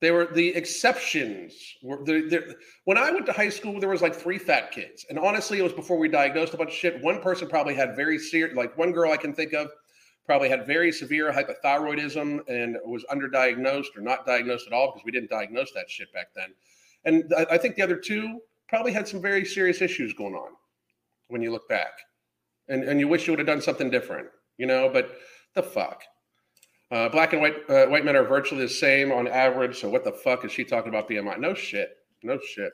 they were the exceptions. Were the, when I went to high school, there was like three fat kids, and honestly, it was before we diagnosed a bunch of shit. One person probably had very serious, like one girl I can think of, probably had very severe hypothyroidism and was underdiagnosed or not diagnosed at all because we didn't diagnose that shit back then. And I, I think the other two probably had some very serious issues going on when you look back, and and you wish you would have done something different, you know. But the fuck. Uh, black and white uh, white men are virtually the same on average. So what the fuck is she talking about BMI? No shit. No shit.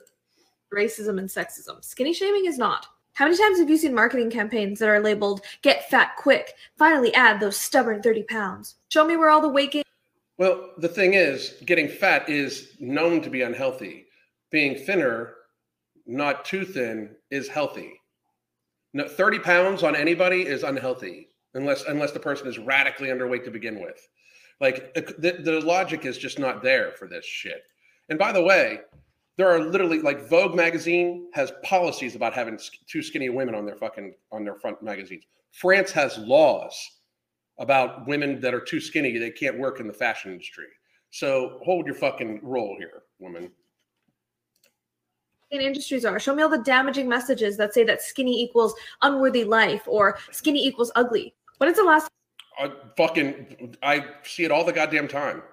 Racism and sexism. Skinny shaming is not. How many times have you seen marketing campaigns that are labeled "Get fat quick"? Finally, add those stubborn thirty pounds. Show me where all the weight gain. Well, the thing is, getting fat is known to be unhealthy. Being thinner, not too thin, is healthy. No, 30 pounds on anybody is unhealthy unless unless the person is radically underweight to begin with. Like the, the logic is just not there for this shit. And by the way, there are literally like Vogue magazine has policies about having too skinny women on their fucking on their front magazines. France has laws about women that are too skinny they can't work in the fashion industry. So hold your fucking roll here, woman. In industries are show me all the damaging messages that say that skinny equals unworthy life or skinny equals ugly. When is the last I fucking I see it all the goddamn time.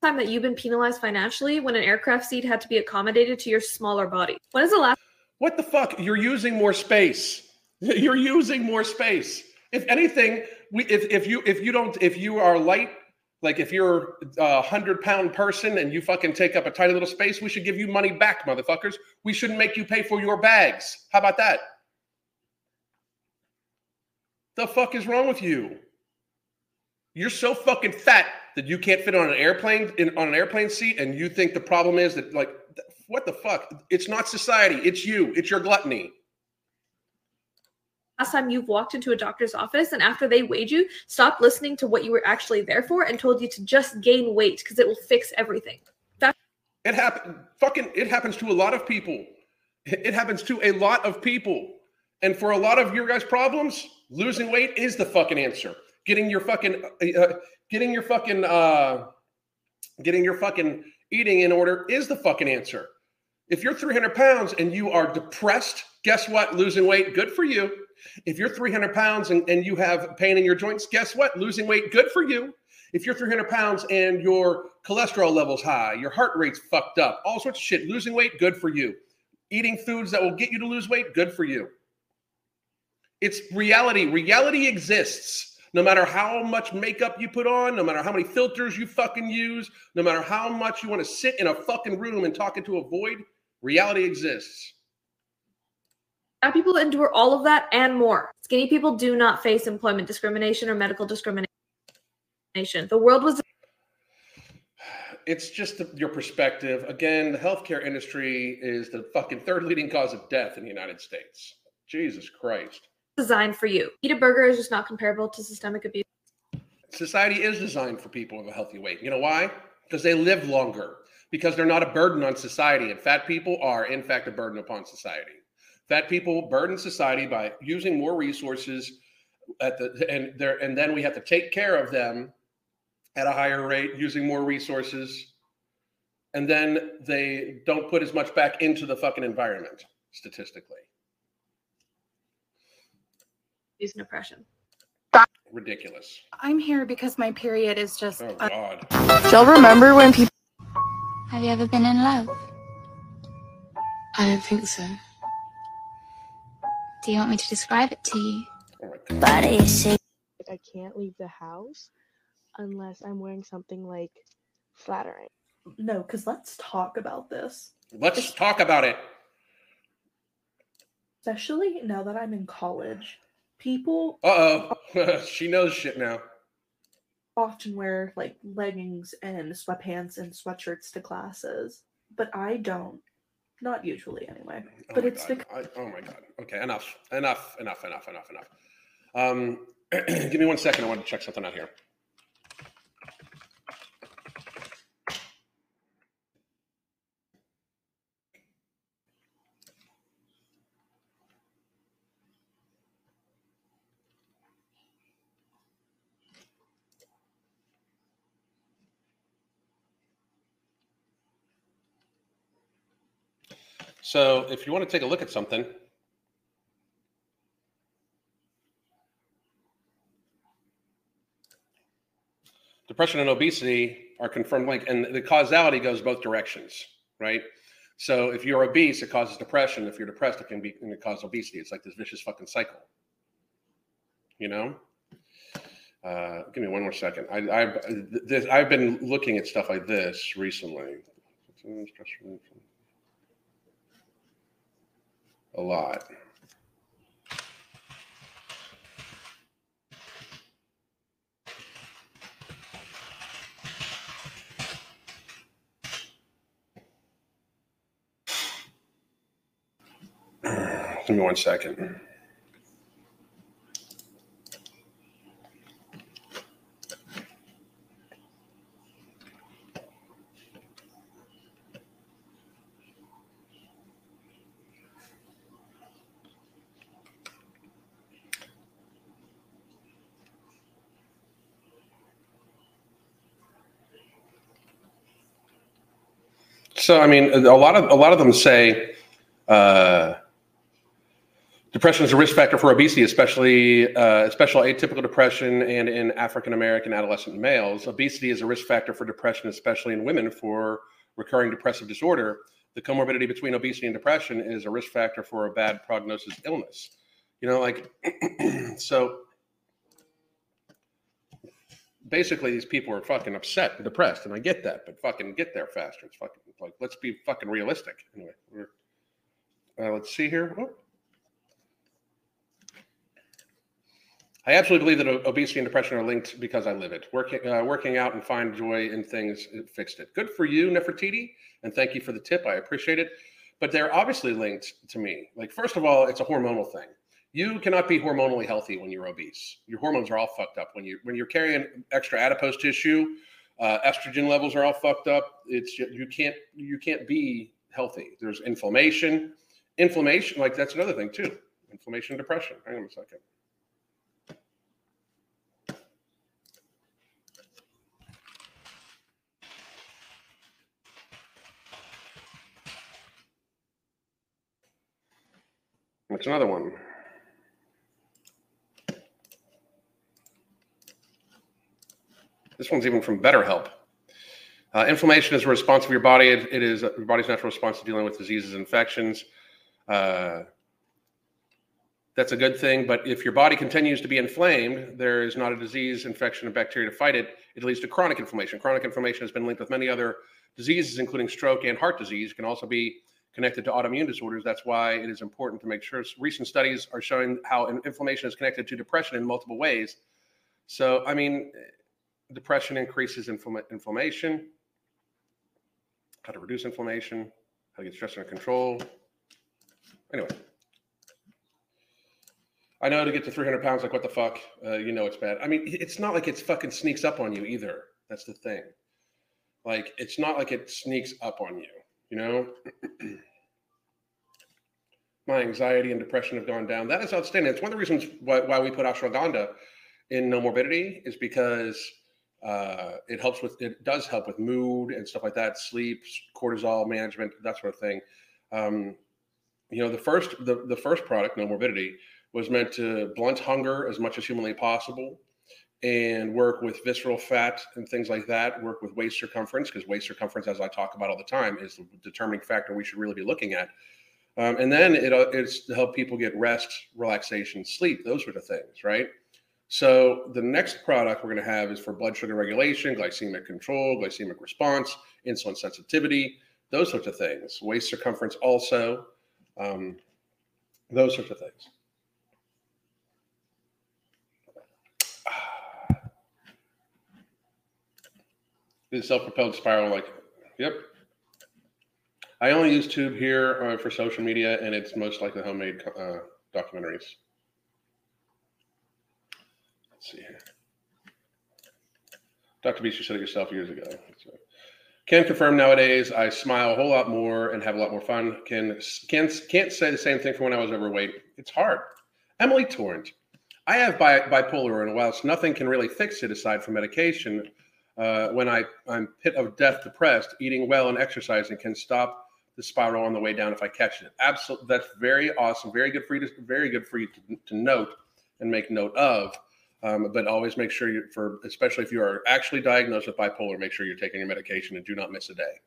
time that you've been penalized financially when an aircraft seat had to be accommodated to your smaller body? When is the last What the fuck? You're using more space. You're using more space. If anything, we if, if you if you don't if you are light, like if you're a hundred pound person and you fucking take up a tiny little space, we should give you money back, motherfuckers. We shouldn't make you pay for your bags. How about that? The fuck is wrong with you? You're so fucking fat that you can't fit on an airplane in on an airplane seat, and you think the problem is that like what the fuck? It's not society. It's you. It's your gluttony. Last time you've walked into a doctor's office and after they weighed you, stopped listening to what you were actually there for and told you to just gain weight because it will fix everything? That It happen fucking it happens to a lot of people. It happens to a lot of people. And for a lot of your guys' problems, losing weight is the fucking answer. Getting your fucking uh, getting your fucking uh getting your fucking eating in order is the fucking answer. If you're 300 pounds and you are depressed, guess what? Losing weight, good for you. If you're 300 pounds and, and you have pain in your joints, guess what? Losing weight, good for you. If you're 300 pounds and your cholesterol level's high, your heart rate's fucked up, all sorts of shit, losing weight, good for you. Eating foods that will get you to lose weight, good for you. It's reality. Reality exists. No matter how much makeup you put on, no matter how many filters you fucking use, no matter how much you want to sit in a fucking room and talk into a void, reality exists. Fat people endure all of that and more. Skinny people do not face employment discrimination or medical discrimination. The world was It's just the, your perspective. Again, the healthcare industry is the fucking third leading cause of death in the United States. Jesus Christ. designed for you. Eat a burger is just not comparable to systemic abuse. Society is designed for people of a healthy weight. You know why? Because they live longer, because they're not a burden on society. And fat people are, in fact, a burden upon society. Fat people burden society by using more resources at the and there and then we have to take care of them at a higher rate using more resources and then they don't put as much back into the fucking environment statistically Abuse and oppression. ridiculous I'm here because my period is just. oh uh, god She'll remember when people. Have you ever been in love? I don't think so. Do you want me to describe it to you? Body. I can't leave the house unless I'm wearing something like flattering. No, because let's talk about this. let's talk about it Especially now that I'm in college. People uh-oh she knows shit now often wear like leggings and sweatpants and sweatshirts to classes, but I don't. Not usually, anyway. Oh but it's God. because I- oh my god okay enough enough enough enough enough enough um give me one second i want to check something out here So if you want to take a look at something, depression and obesity are confirmed link, and the causality goes both directions, right? So if you're obese, it causes depression. If you're depressed, it can be can cause obesity. It's like this vicious fucking cycle. You know. Uh, give me one more second. I, I've this, I've been looking at stuff like this recently. A lot. Give me one second. So I mean, a lot of a lot of them say uh, depression is a risk factor for obesity, especially uh, especially atypical depression and in African American adolescent males. Obesity is a risk factor for depression, especially in women for recurring depressive disorder. The comorbidity between obesity and depression is a risk factor for a bad prognosis illness. You know, like so basically these people are fucking upset and depressed, and I get that, but fucking get there faster. It's fucking like let's be fucking realistic. Anyway, uh, let's see here. Oh. I absolutely believe that obesity and depression are linked because I live it. Working, uh, working out and find joy in things it fixed it. Good for you, Nefertiti, and thank you for the tip. I appreciate it. But they're obviously linked to me. Like, first of all, it's a hormonal thing you cannot be hormonally healthy when you're obese. Your hormones are all fucked up when you when you're carrying extra adipose tissue. Uh, estrogen levels are all fucked up. It's you can't you can't be healthy. There's inflammation, inflammation. Like that's another thing too. Inflammation, depression. Hang on a second. That's another one. This one's even from BetterHelp. Uh, inflammation is a response of your body. it, it is your body's natural response to dealing with diseases and infections. Uh, that's a good thing. But if your body continues to be inflamed, there is not a disease, infection, or bacteria to fight it. It leads to chronic inflammation. Chronic inflammation has been linked with many other diseases, including stroke and heart disease. It can also be connected to autoimmune disorders. That's why it is important to make sure. Recent studies are showing how inflammation is connected to depression in multiple ways. So, I mean, depression increases infl- inflammation, how to reduce inflammation, how to get stress under control. Anyway, I know to get to 300 pounds, like what the fuck, uh, you know it's bad. I mean, it's not like it's fucking sneaks up on you either. That's the thing. Like, it's not like it sneaks up on you, you know? My anxiety and depression have gone down. That is outstanding. It's one of the reasons why, why we put ashwagandha in Nomorbidity is because uh, it helps with it does help with mood and stuff like that, sleep, cortisol management, that sort of thing. Um, you know, the first the, the first product, No Morbidity, was meant to blunt hunger as much as humanly possible and work with visceral fat and things like that, work with waist circumference, because waist circumference, as I talk about all the time, is the determining factor we should really be looking at. Um, and then it, uh, it's to help people get rest, relaxation, sleep, those sort of things, right? So the next product we're going to have is for blood sugar regulation, glycemic control, glycemic response, insulin sensitivity, those sorts of things. Waist circumference also, um, those sorts of things. The self-propelled spiral, like, yep. I only use tube here uh, for social media, and it's most likely homemade uh, documentaries. Let's see here. Dr. Beast, you said it yourself years ago. Can confirm nowadays I smile a whole lot more and have a lot more fun. Can can can't say the same thing for when I was overweight. It's hard. Emily Torrent. I have bi- bipolar, and whilst nothing can really fix it aside from medication, uh, when I, I'm pit of death depressed, eating well and exercising can stop the spiral on the way down if I catch it. Absolutely, that's very awesome. Very good for you. To, very good for you to, to note and make note of. Um, but always make sure you, for especially if you are actually diagnosed with bipolar, make sure you're taking your medication and do not miss a day.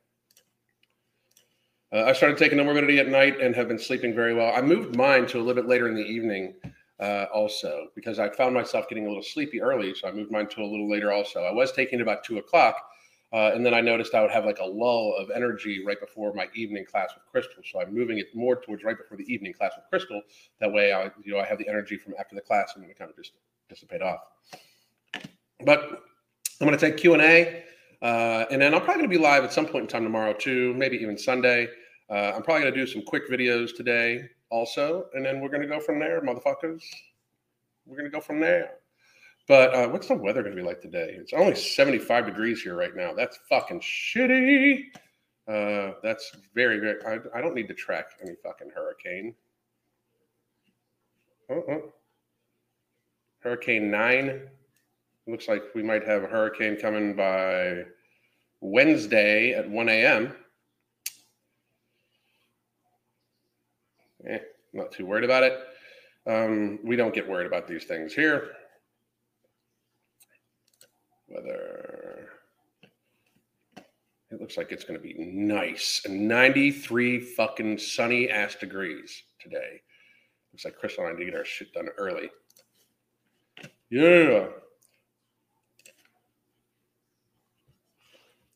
Uh, I started taking Nomorbidity at night and have been sleeping very well. I moved mine to a little bit later in the evening uh, also because I found myself getting a little sleepy early. So I moved mine to a little later also. I was taking it about two o'clock. Uh, and then I noticed I would have like a lull of energy right before my evening class with Crystal. So I'm moving it more towards right before the evening class with Crystal. That way, I you know I have the energy from after the class and then kind of just dissipate off. But I'm going to take Q and A, uh, and then I'm probably going to be live at some point in time tomorrow too, maybe even Sunday. Uh, I'm probably going to do some quick videos today also, and then we're going to go from there, motherfuckers. We're going to go from there. But uh, what's the weather going to be like today? It's only 75 degrees here right now. That's fucking shitty. Uh, that's very, very. I, I don't need to track any fucking hurricane. Uh-uh. Hurricane nine. Looks like we might have a hurricane coming by Wednesday at 1 a.m. Eh, not too worried about it. Um, we don't get worried about these things here. Weather. It looks like it's going to be nice. 93 fucking sunny ass degrees today. Looks like Chris and I need to get our shit done early. Yeah.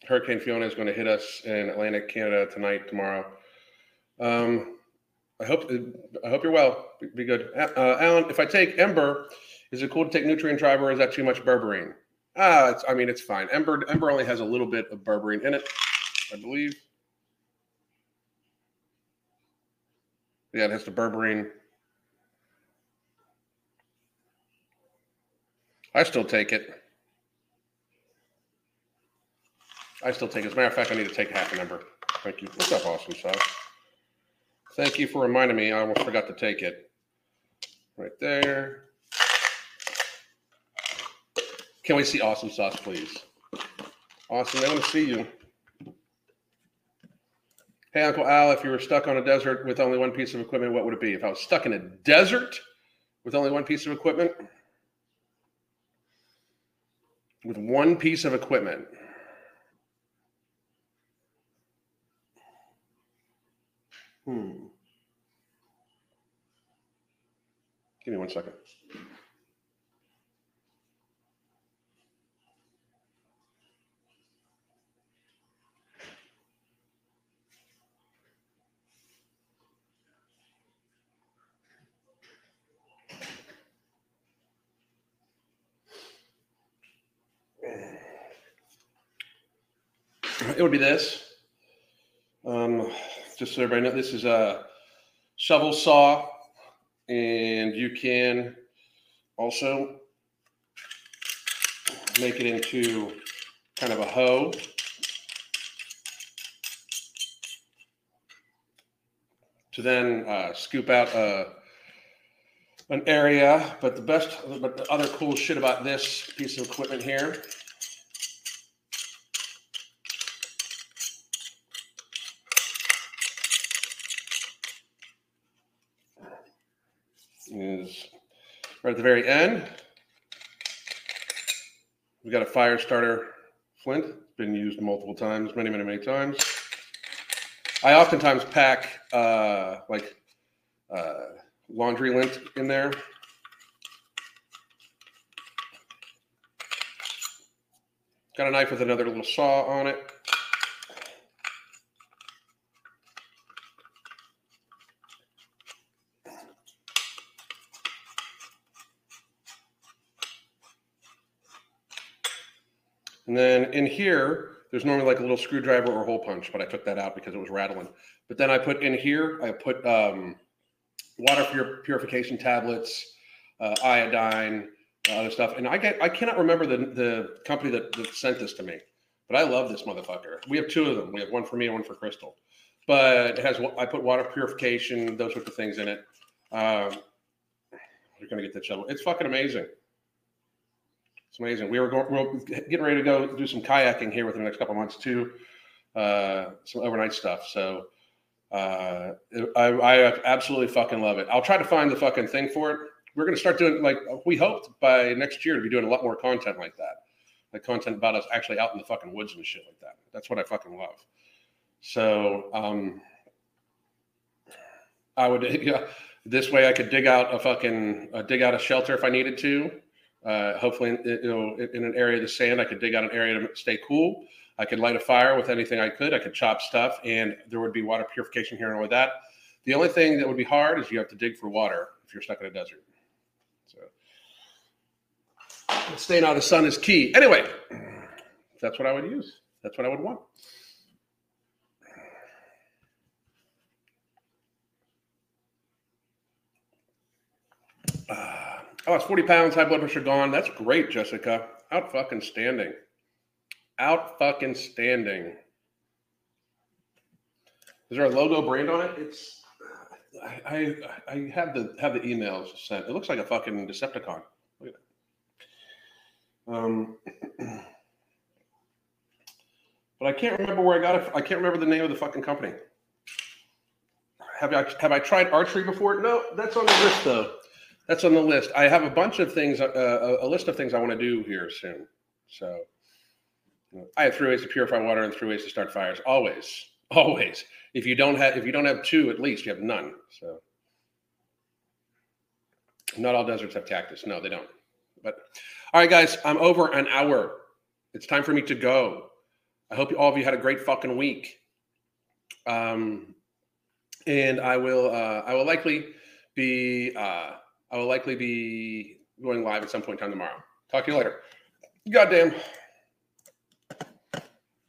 Hurricane Fiona is going to hit us in Atlantic Canada tonight, tomorrow. Um, I hope I hope you're well. Be, be good, uh, Alan. If I take Ember, is it cool to take Nutrient Driver, or is that too much berberine? Ah, it's, I mean, it's fine. Ember Ember only has a little bit of berberine in it, I believe. Yeah, it has the berberine. I still take it. I still take it. As a matter of fact, I need to take half an Ember. Thank you. What's up, awesome sauce? Thank you for reminding me. I almost forgot to take it. Right there. Can we see awesome sauce, please? Awesome. I want to see you. Hey, Uncle Al, if you were stuck on a desert with only one piece of equipment, what would it be? If I was stuck in a desert with only one piece of equipment, with one piece of equipment, hmm. Give me one second. It would be this. Um, just so everybody knows, this is a shovel saw, and you can also make it into kind of a hoe. To then uh, scoop out a, an area, but the best, but the other cool shit about this piece of equipment here is right at the very end. we've got a fire starter flint, It's been used multiple times, many, many, many times. I oftentimes pack uh, like uh, laundry lint in there. Got a knife with another little saw on it. And then in here, there's normally like a little screwdriver or hole punch, but I took that out because it was rattling. But then I put in here, I put um, water pur- purification tablets, uh, iodine, uh, other stuff. And I get, I cannot remember the, the company that, that sent this to me, but I love this motherfucker. We have two of them. We have one for me and one for Crystal. But it has, I put water purification, those sorts of things in it. Um, you're gonna get the shovel. It's fucking amazing. It's amazing. We were going, we're getting ready to go do some kayaking here within the next couple months too, uh, some overnight stuff. So uh, I, I absolutely fucking love it. I'll try to find the fucking thing for it. We're going to start doing like we hoped by next year to be doing a lot more content like that, like content about us actually out in the fucking woods and shit like that. That's what I fucking love. So um, I would yeah. This way, I could dig out a fucking uh, dig out a shelter if I needed to. Uh, hopefully, you know, in an area of the sand, I could dig out an area to stay cool. I could light a fire with anything I could. I could chop stuff, and there would be water purification here and all that. The only thing that would be hard is you have to dig for water if you're stuck in a desert. So staying out of the sun is key. Anyway, that's what I would use. That's what I would want. Uh, oh, it's 40 pounds, high blood pressure gone. That's great, Jessica. Out fucking standing. Out fucking standing. Is there a logo brand on it? It's I, I I have the have the emails sent. It looks like a fucking Decepticon. Look at that. Um, but I can't remember where I got it. I can't remember the name of the fucking company. Have I have I tried archery before? No, that's on the list though. That's on the list. I have a bunch of things, uh, a, list of things I want to do here soon. So I have three ways to purify water and three ways to start fires. Always, always. If you don't have, if you don't have two, at least you have none. So not all deserts have cactus. No, they don't. But all right, guys, I'm over an hour. It's time for me to go. I hope all of you had a great fucking week. Um, and I will, uh, I will likely be, uh, I will likely be going live at some point in time tomorrow. Talk to you later. Goddamn.